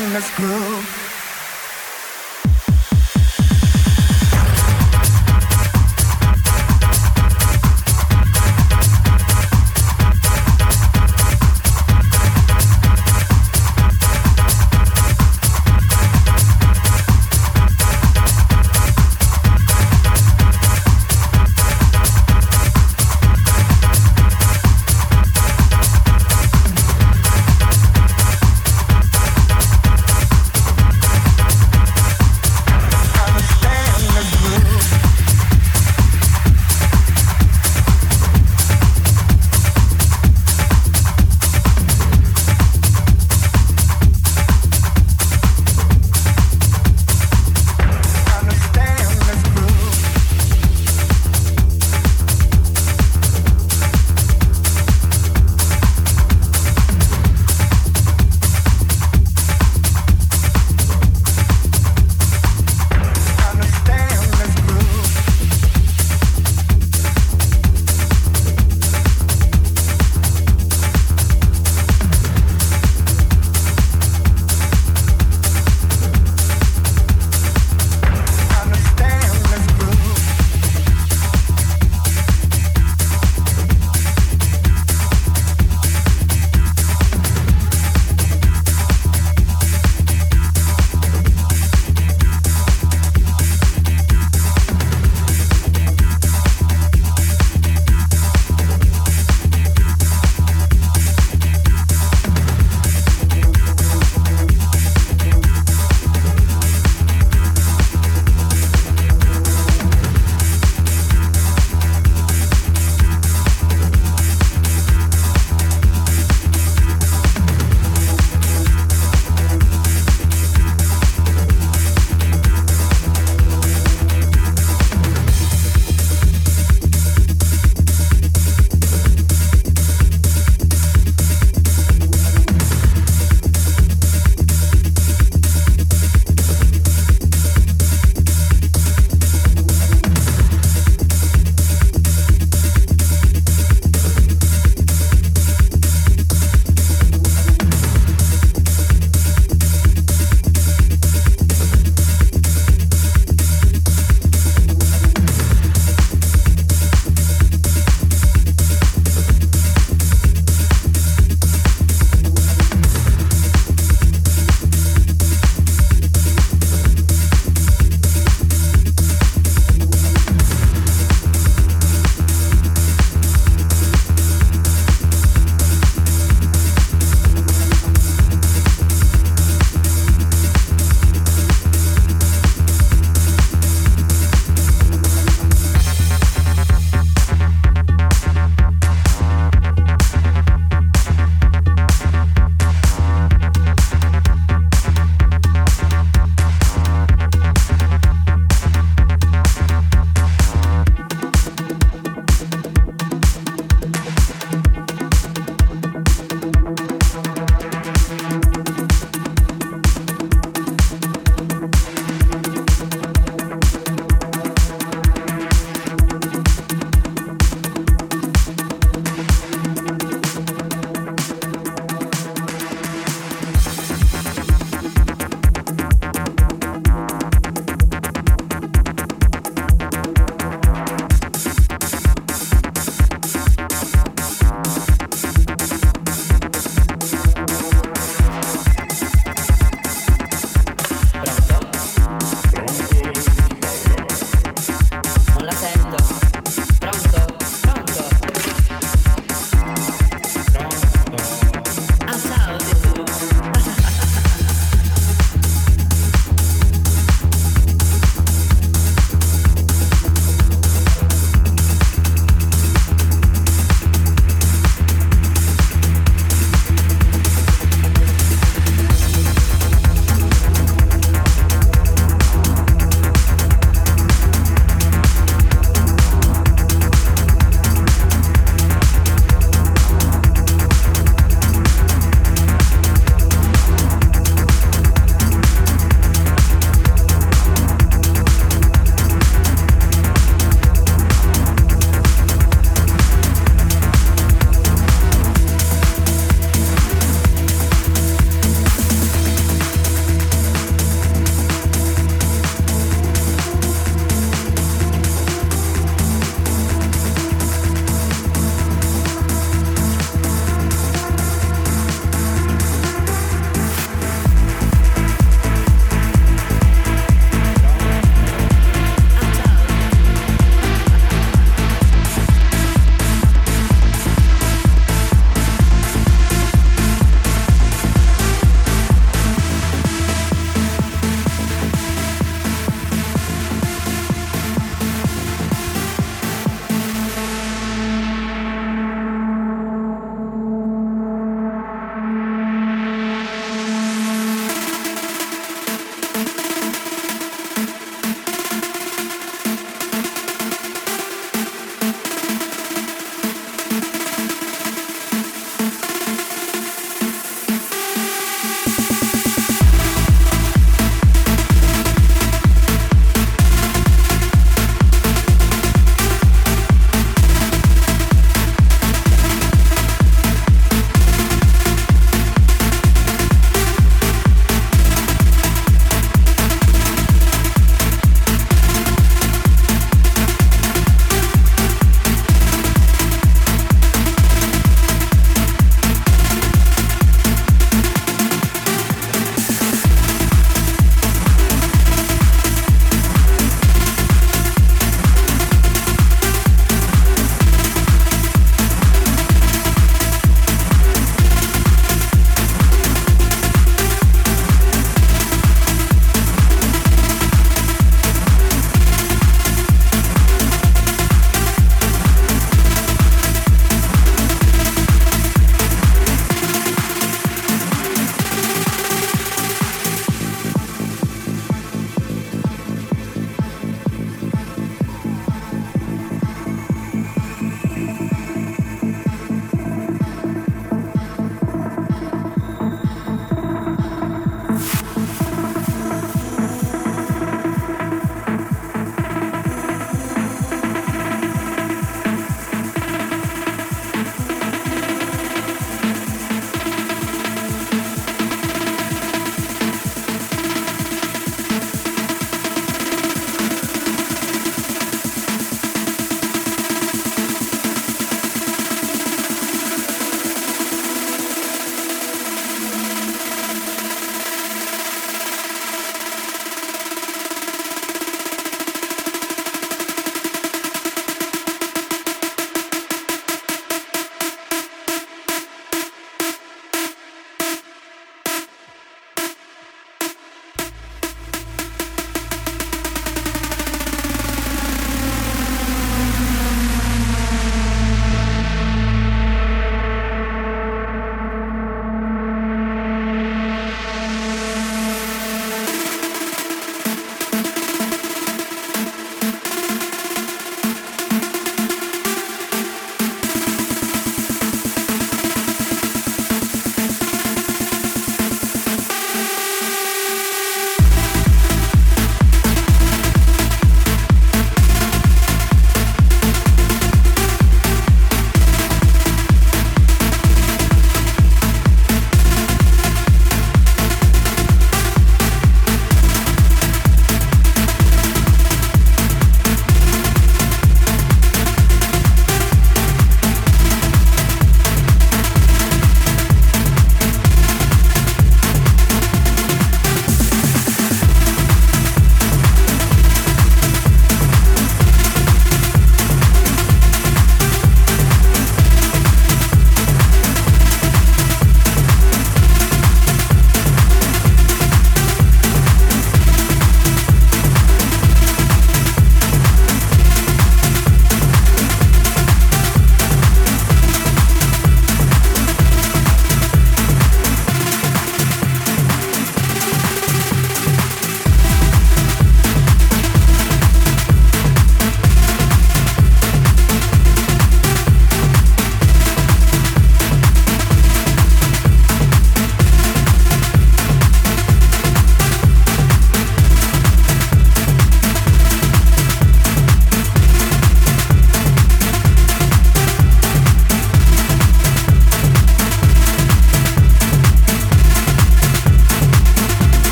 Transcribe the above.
in this groove.